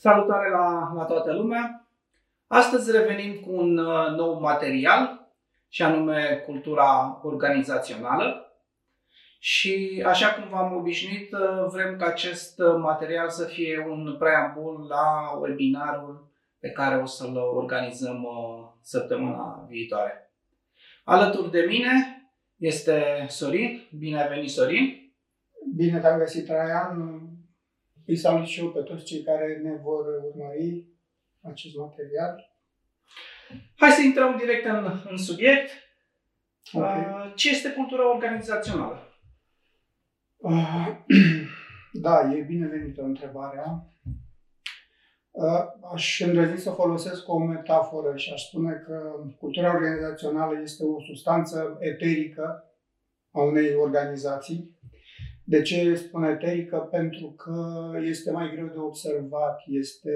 Salutare la, la toată lumea! Astăzi revenim cu un uh, nou material și anume cultura organizațională. Și așa cum v-am obișnuit, uh, vrem ca acest uh, material să fie un preambul la webinarul pe care o să-l organizăm săptămâna viitoare. Alături de mine este Sorin. Bine ai venit, Sorin! Bine te-am găsit, Traian! Îi salut și eu pe toți cei care ne vor urmări acest material. Hai să intrăm direct în, în subiect. Okay. Uh, ce este cultura organizațională? Uh, da, e binevenită întrebarea. Uh, aș îndrăzni să folosesc o metaforă și aș spune că cultura organizațională este o substanță eterică a unei organizații de ce spun eterică? Pentru că este mai greu de observat, este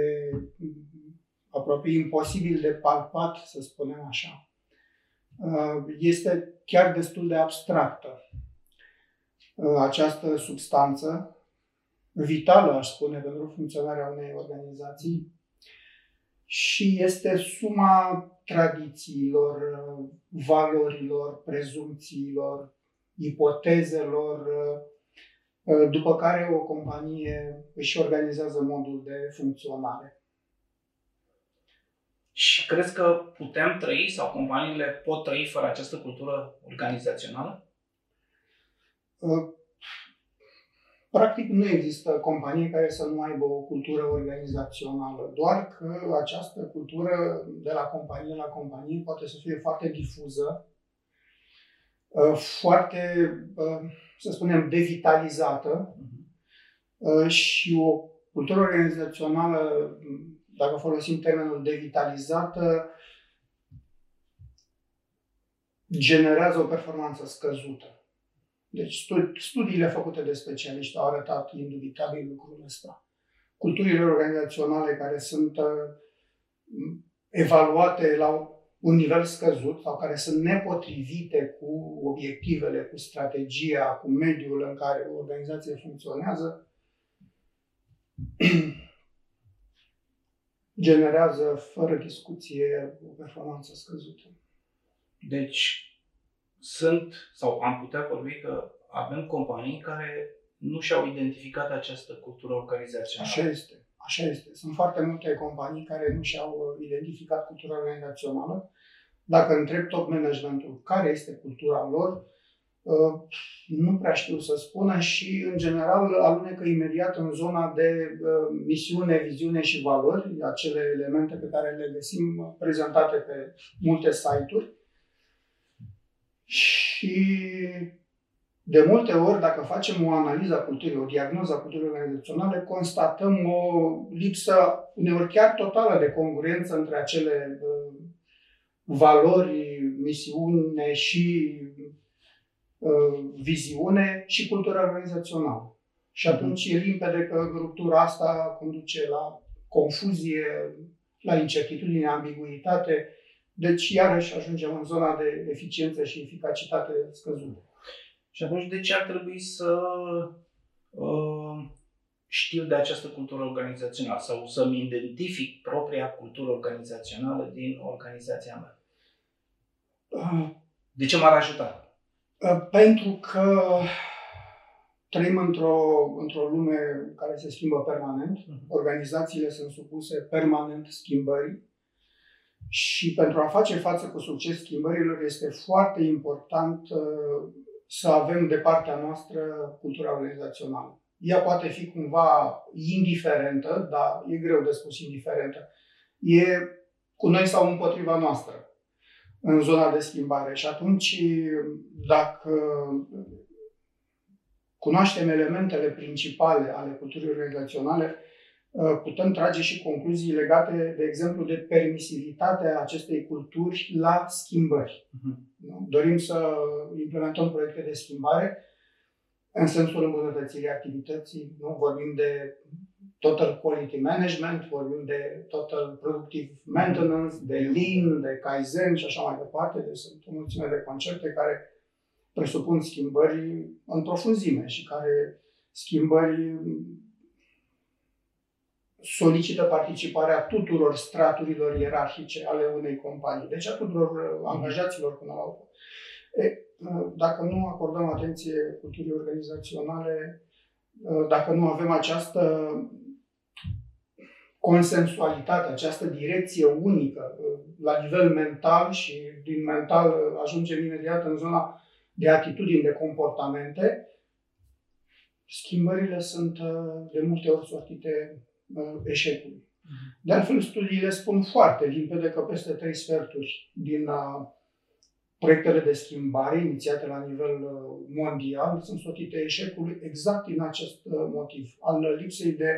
aproape imposibil de palpat, să spunem așa. Uh, este chiar destul de abstractă uh, această substanță, vitală, aș spune, pentru funcționarea unei organizații, și este suma tradițiilor, valorilor, prezumțiilor, ipotezelor, Uh, după care o companie își organizează modul de funcționare. Și crezi că putem trăi sau companiile pot trăi fără această cultură organizațională? Uh, practic nu există companie care să nu aibă o cultură organizațională, doar că această cultură de la companie la companie poate să fie foarte difuză, uh, foarte să spunem, devitalizată uh, și o cultură organizațională, dacă folosim termenul devitalizată, generează o performanță scăzută. Deci studiile făcute de specialiști au arătat indubitabil lucrul ăsta. Culturile organizaționale care sunt uh, evaluate la un nivel scăzut sau care sunt nepotrivite cu obiectivele, cu strategia, cu mediul în care o organizație funcționează, generează fără discuție o performanță scăzută. Deci sunt, sau am putea vorbi că avem companii care nu și-au identificat această cultură organizațională. Așa este. Așa este. Sunt foarte multe companii care nu și-au uh, identificat cultura organizațională. Dacă întreb top managementul care este cultura lor, uh, nu prea știu să spună și, în general, alunecă imediat în zona de uh, misiune, viziune și valori, acele elemente pe care le găsim prezentate pe multe site-uri. Și de multe ori, dacă facem o analiză a culturii, o diagnoză a culturii organizaționale, constatăm o lipsă, uneori chiar totală, de congruență între acele uh, valori, misiune și uh, viziune și cultura organizațională. Și atunci e limpede că ruptura asta conduce la confuzie, la incertitudine, ambiguitate. Deci, iarăși, ajungem în zona de eficiență și eficacitate scăzută. Și atunci de ce ar trebui să uh, știu de această cultură organizațională sau să-mi identific propria cultură organizațională din organizația mea? Uh, de ce m-ar ajuta? Uh, pentru că trăim într-o, într-o lume care se schimbă permanent, uh-huh. organizațiile sunt supuse permanent schimbării și pentru a face față cu succes schimbărilor este foarte important uh, să avem de partea noastră cultura organizațională. Ea poate fi cumva indiferentă, dar e greu de spus indiferentă. E cu noi sau împotriva noastră în zona de schimbare. Și atunci, dacă cunoaștem elementele principale ale culturii organizaționale, Uh, putem trage și concluzii legate, de exemplu, de permisivitatea acestei culturi la schimbări. Uh-huh. Dorim să implementăm proiecte de schimbare în sensul îmbunătățirii activității. Nu? Vorbim de total quality management, vorbim de total productive maintenance, de lean, de kaizen și așa mai departe. Deci sunt o mulțime de concepte care presupun schimbări în profunzime și care schimbări solicită participarea tuturor straturilor ierarhice ale unei companii, deci a tuturor uh, angajaților până la urmă. Uh, dacă nu acordăm atenție culturii organizaționale, dacă nu avem această consensualitate, această direcție unică la nivel mental și din mental ajungem imediat în zona de atitudini, de comportamente, schimbările sunt de multe ori sortite eșecului. Mhm. De altfel, studiile spun foarte limpede că peste trei sferturi din proiectele de schimbare inițiate la nivel mondial sunt sortite eșecului exact din acest motiv, al lipsei de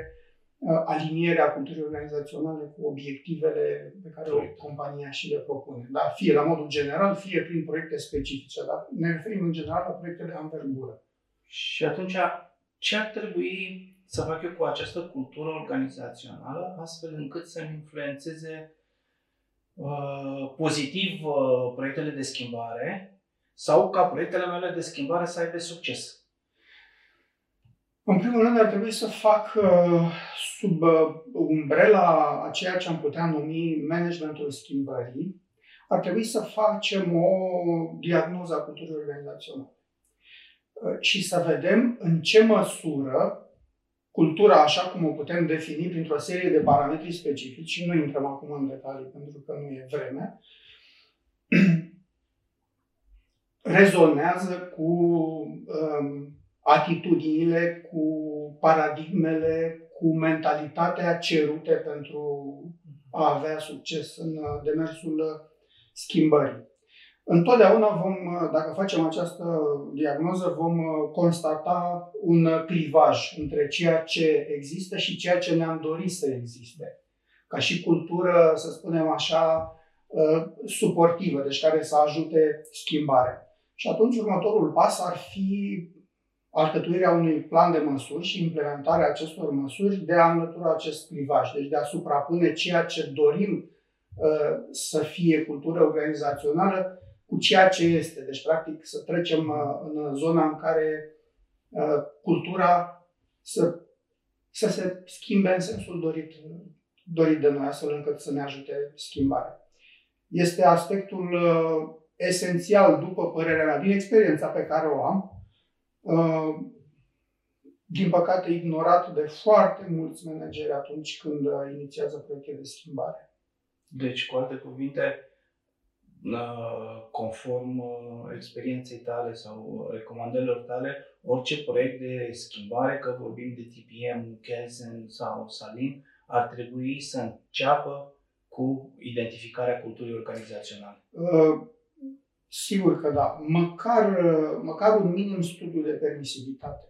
aliniere a culturii organizaționale cu obiectivele pe care o compania și le propune. Da? Fie la modul general, fie prin proiecte specifice. Dar ne referim în general la proiecte de anvergură. Și atunci, ce ar trebui să fac eu cu această cultură organizațională astfel încât să influențeze uh, pozitiv uh, proiectele de schimbare sau ca proiectele mele de schimbare să aibă succes? În primul rând ar trebui să fac uh, sub uh, umbrela a ceea ce am putea numi managementul schimbării, ar trebui să facem o diagnoză a culturii organizaționale uh, și să vedem în ce măsură cultura, așa cum o putem defini printr-o serie de parametri specifici, și nu intrăm acum în detalii pentru că nu e vreme, rezonează cu um, atitudinile, cu paradigmele, cu mentalitatea cerute pentru a avea succes în uh, demersul uh, schimbării. Întotdeauna vom, uh, dacă facem această diagnoză, vom constata un clivaj între ceea ce există și ceea ce ne-am dorit să existe. Ca și cultură, să spunem așa, suportivă, deci care să ajute schimbarea. Și atunci următorul pas ar fi alcătuirea unui plan de măsuri și implementarea acestor măsuri de a înlătura acest clivaj, deci de a suprapune ceea ce dorim uh, să fie cultură organizațională cu ceea ce este. Deci, practic, să trecem uh, în zona în care uh, cultura să, să se schimbe în sensul dorit, dorit de noi, astfel încât să ne ajute schimbarea. Este aspectul uh, esențial, după părerea mea, din experiența pe care o am, Uh, din păcate, ignorat de foarte mulți manageri atunci când uh, inițiază proiecte de schimbare. Deci, cu alte cuvinte, uh, conform experienței tale sau recomandărilor tale, orice proiect de schimbare, că vorbim de TPM, Kaizen sau Salin, ar trebui să înceapă cu identificarea culturii organizaționale. Sigur că da. Măcar, măcar un minim studiu de permisivitate.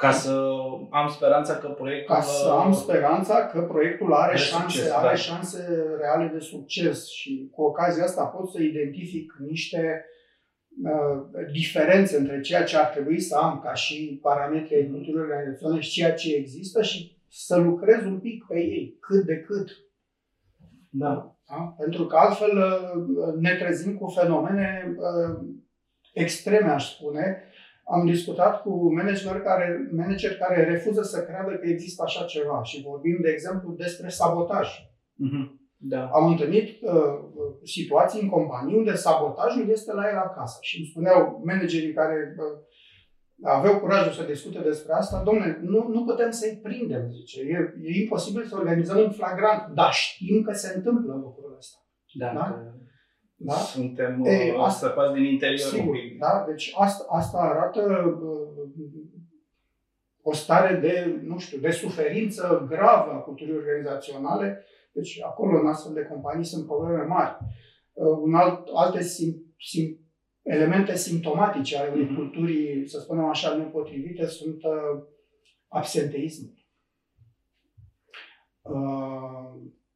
Ca să am speranța că proiectul... Ca să am speranța că proiectul are, șanse, succes, are da. șanse reale de succes și cu ocazia asta pot să identific niște uh, diferențe între ceea ce ar trebui să am ca și parametri ai culturii organizaționale și ceea ce există și să lucrez un pic pe ei, cât de cât. Da. Da? Pentru că altfel uh, ne trezim cu fenomene uh, extreme, aș spune. Am discutat cu manageri care, manageri care refuză să creadă că există așa ceva și vorbim, de exemplu, despre sabotaj. Mm-hmm. Da. Am întâlnit uh, situații în companii unde sabotajul este la el acasă și îmi spuneau managerii care uh, aveau curajul să discute despre asta, domnule, nu, nu putem să-i prindem, zice. E, e imposibil să organizăm un flagrant, dar știm că se întâmplă lucrul ăsta. Da, da? Da? Suntem e, uh, asta, din interior. Sigur, da? Deci asta, asta arată uh, o stare de, nu știu, de suferință gravă a culturii organizaționale. Deci acolo, în astfel de companii, sunt probleme mari. Uh, un alt, alte sim, sim, elemente simptomatice ale unei mm-hmm. culturii, să spunem așa, nepotrivite, sunt uh, absenteismul. Uh,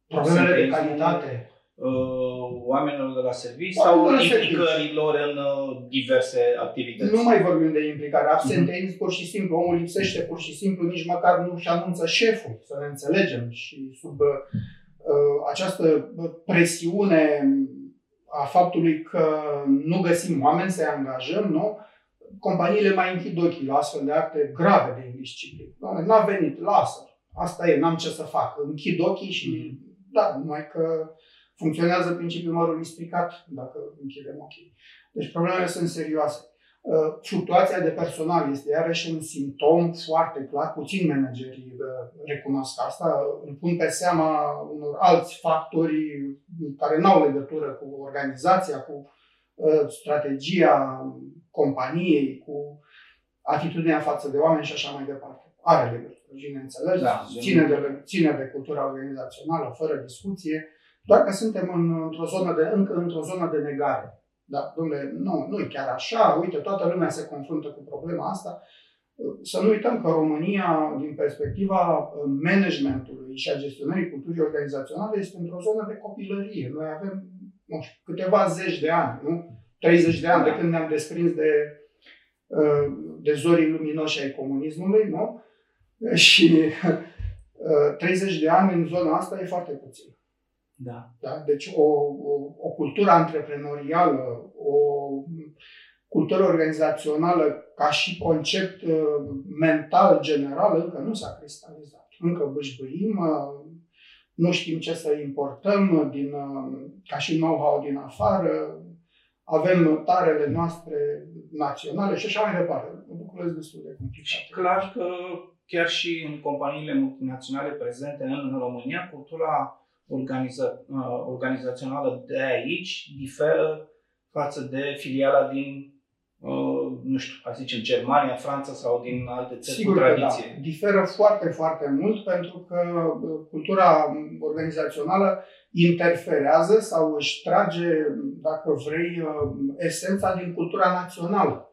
problemele de calitate. Uh, oamenilor de la serviciu sau implicărilor în uh, diverse activități? Nu mai vorbim de implicare. Absenteism mm-hmm. pur și simplu. Omul lipsește pur și simplu, nici măcar nu și anunță șeful, să ne înțelegem. Și sub uh, această presiune a faptului că nu găsim oameni să-i angajăm, nu? companiile mai închid ochii la astfel de acte grave de indisciplină. Nu a venit, lasă. asta e, n-am ce să fac. Închid ochii și mm-hmm. da, numai că funcționează principiul mărului stricat dacă închidem ochii. Deci problemele sunt serioase. Uh, fluctuația de personal este iarăși un simptom foarte clar. Puțin managerii uh, recunosc asta. Îl pun pe seama unor alți factori care nu au legătură cu organizația, cu uh, strategia companiei, cu atitudinea față de oameni și așa mai departe. Are legătură, bineînțeles, da, ține, de, ține de cultura organizațională, fără discuție, doar că suntem în, într-o zonă de, încă într-o zonă de negare. Da, domnule, nu, nu e chiar așa, uite, toată lumea se confruntă cu problema asta. Să nu uităm că România, din perspectiva managementului și a gestionării culturii organizaționale, este într-o zonă de copilărie. Noi avem, nu știu, câteva zeci de ani, nu? 30 de ani de când ne-am desprins de, de zorii luminoși ai comunismului, nu? Și 30 de ani în zona asta e foarte puțin. Da. da? Deci o, o, o cultură antreprenorială, o cultură organizațională ca și concept uh, mental general încă nu s-a cristalizat. Încă bâșbâim, uh, nu știm ce să importăm din, uh, ca și know-how din afară, avem tarele noastre naționale și așa mai departe. Lucrurile sunt destul de complicate. Clar că chiar și în companiile multinaționale prezente în România, cultura organiza, uh, organizațională de aici diferă față de filiala din, uh, nu știu, a zice, Germania, Franța sau din alte țări Sigur cu tradiție. Da. Diferă foarte, foarte mult pentru că uh, cultura organizațională interferează sau își trage, dacă vrei, esența din cultura națională.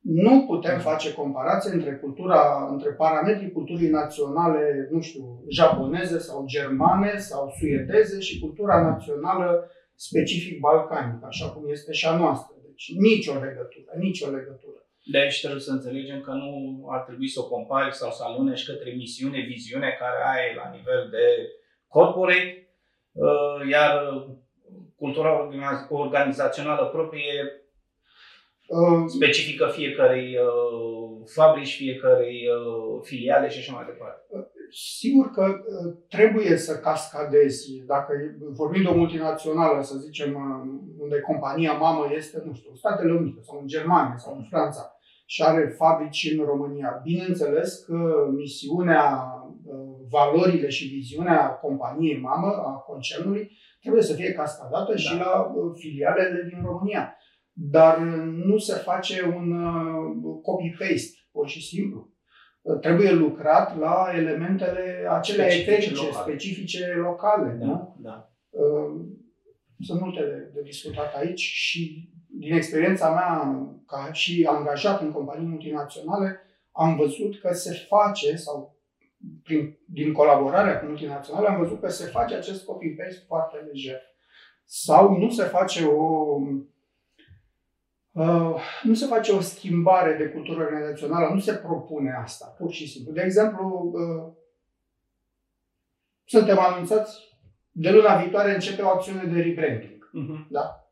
Nu putem mm. face comparație între cultura, între parametrii culturii naționale, nu știu, japoneze sau germane sau suedeze și cultura națională specific balcanică, așa cum este și a noastră. Deci nicio legătură, nicio legătură. De aici trebuie să înțelegem că nu ar trebui să o compari sau să alunești către misiune, viziune care ai la nivel de corporate, uh, iar cultura organizațională proprie specifică fiecarei uh, fabrici, fiecarei uh, filiale și așa mai departe. Sigur că uh, trebuie să cascadezi. Dacă vorbim de o multinațională, să zicem, unde compania mamă este, nu știu, Statele Unite sau în Germania sau în Franța și are fabrici în România. Bineînțeles că misiunea, valorile și viziunea companiei mamă, a concernului, trebuie să fie cascadată da. și la filialele din România dar nu se face un uh, copy-paste, pur și simplu. Uh, trebuie lucrat la elementele acelea specifice etnice, locale. specifice locale. Da, nu? da. Uh, sunt multe de, de discutat aici și din experiența mea ca și angajat în companii multinaționale, am văzut că se face, sau prin, din colaborarea cu multinaționale, am văzut că se face acest copy-paste foarte lejer. Sau nu se face o Uh, nu se face o schimbare de cultură organizațională, nu se propune asta, pur și simplu. De exemplu, uh, suntem anunțați, de luna viitoare începe o acțiune de rebranding. Uh-huh. Da?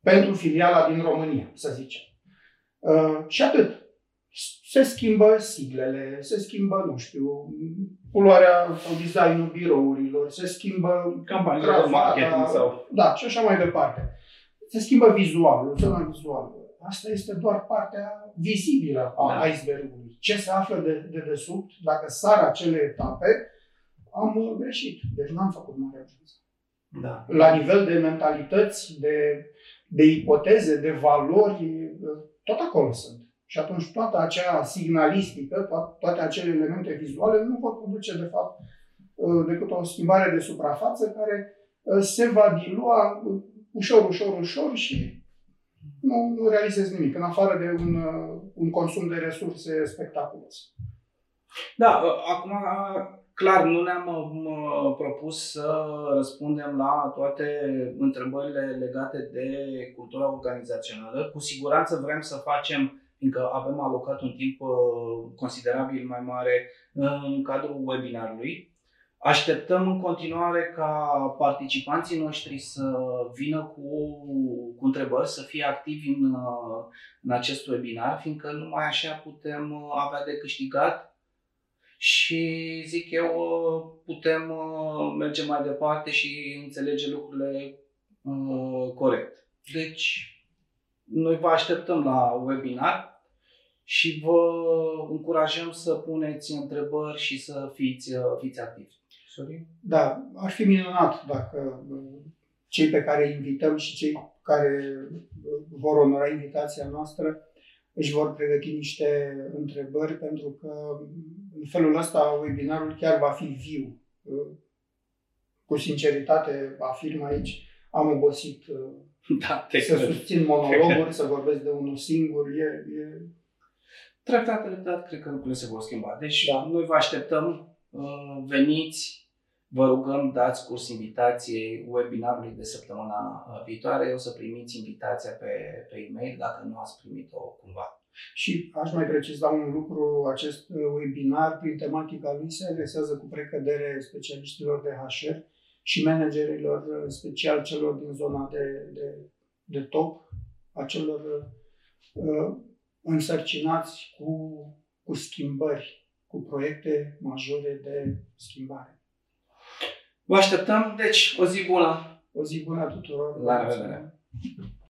Pentru filiala din România, să zicem. Uh, și atât. Se schimbă siglele, se schimbă, nu știu, culoarea sau designul birourilor, se schimbă campania de marketing sau... Da, și așa mai departe se schimbă vizualul, zona vizuală. Asta este doar partea vizibilă a da. icebergului. Ce se află de, de desubt, dacă sar acele etape, am greșit. Deci n-am făcut mare ajuns. Da. La nivel de mentalități, de, de ipoteze, de valori, tot acolo sunt. Și atunci toată acea signalistică, toate acele elemente vizuale nu pot produce, de fapt, decât o schimbare de suprafață care se va dilua ușor, ușor, ușor și nu, nu realizezi nimic, în afară de un, un consum de resurse spectaculos. Da, acum clar nu ne-am propus să răspundem la toate întrebările legate de cultura organizațională. Cu siguranță vrem să facem, fiindcă avem alocat un timp uh, considerabil mai mare în cadrul webinarului, Așteptăm în continuare ca participanții noștri să vină cu, cu întrebări, să fie activi în, în acest webinar, fiindcă numai așa putem avea de câștigat și zic eu putem merge mai departe și înțelege lucrurile corect. Deci, noi vă așteptăm la webinar și vă încurajăm să puneți întrebări și să fiți, fiți activi. Sorry? Da, ar fi minunat dacă cei pe care îi invităm și cei care vor onora invitația noastră își vor pregăti niște întrebări, pentru că în felul ăsta webinarul chiar va fi viu. Cu sinceritate afirm aici, am obosit da, să cred. susțin monologuri, să vorbesc de unul singur. E, e... Treptat, treptat, cred că lucrurile se vor schimba. Deci da. noi vă așteptăm, uh, veniți, Vă rugăm, dați curs invitației webinarului de săptămâna uh, viitoare. O să primiți invitația pe, pe e-mail dacă nu ați primit-o cumva. Și aș mai preciza un lucru, acest uh, webinar, prin tematica lui, se adresează cu precădere specialiștilor de HR și managerilor, uh, special celor din zona de, de, de top, acelor uh, însărcinați cu, cu schimbări, cu proiecte majore de schimbare. Vă așteptăm, deci o zi bună! O zi bună tuturor! La revedere!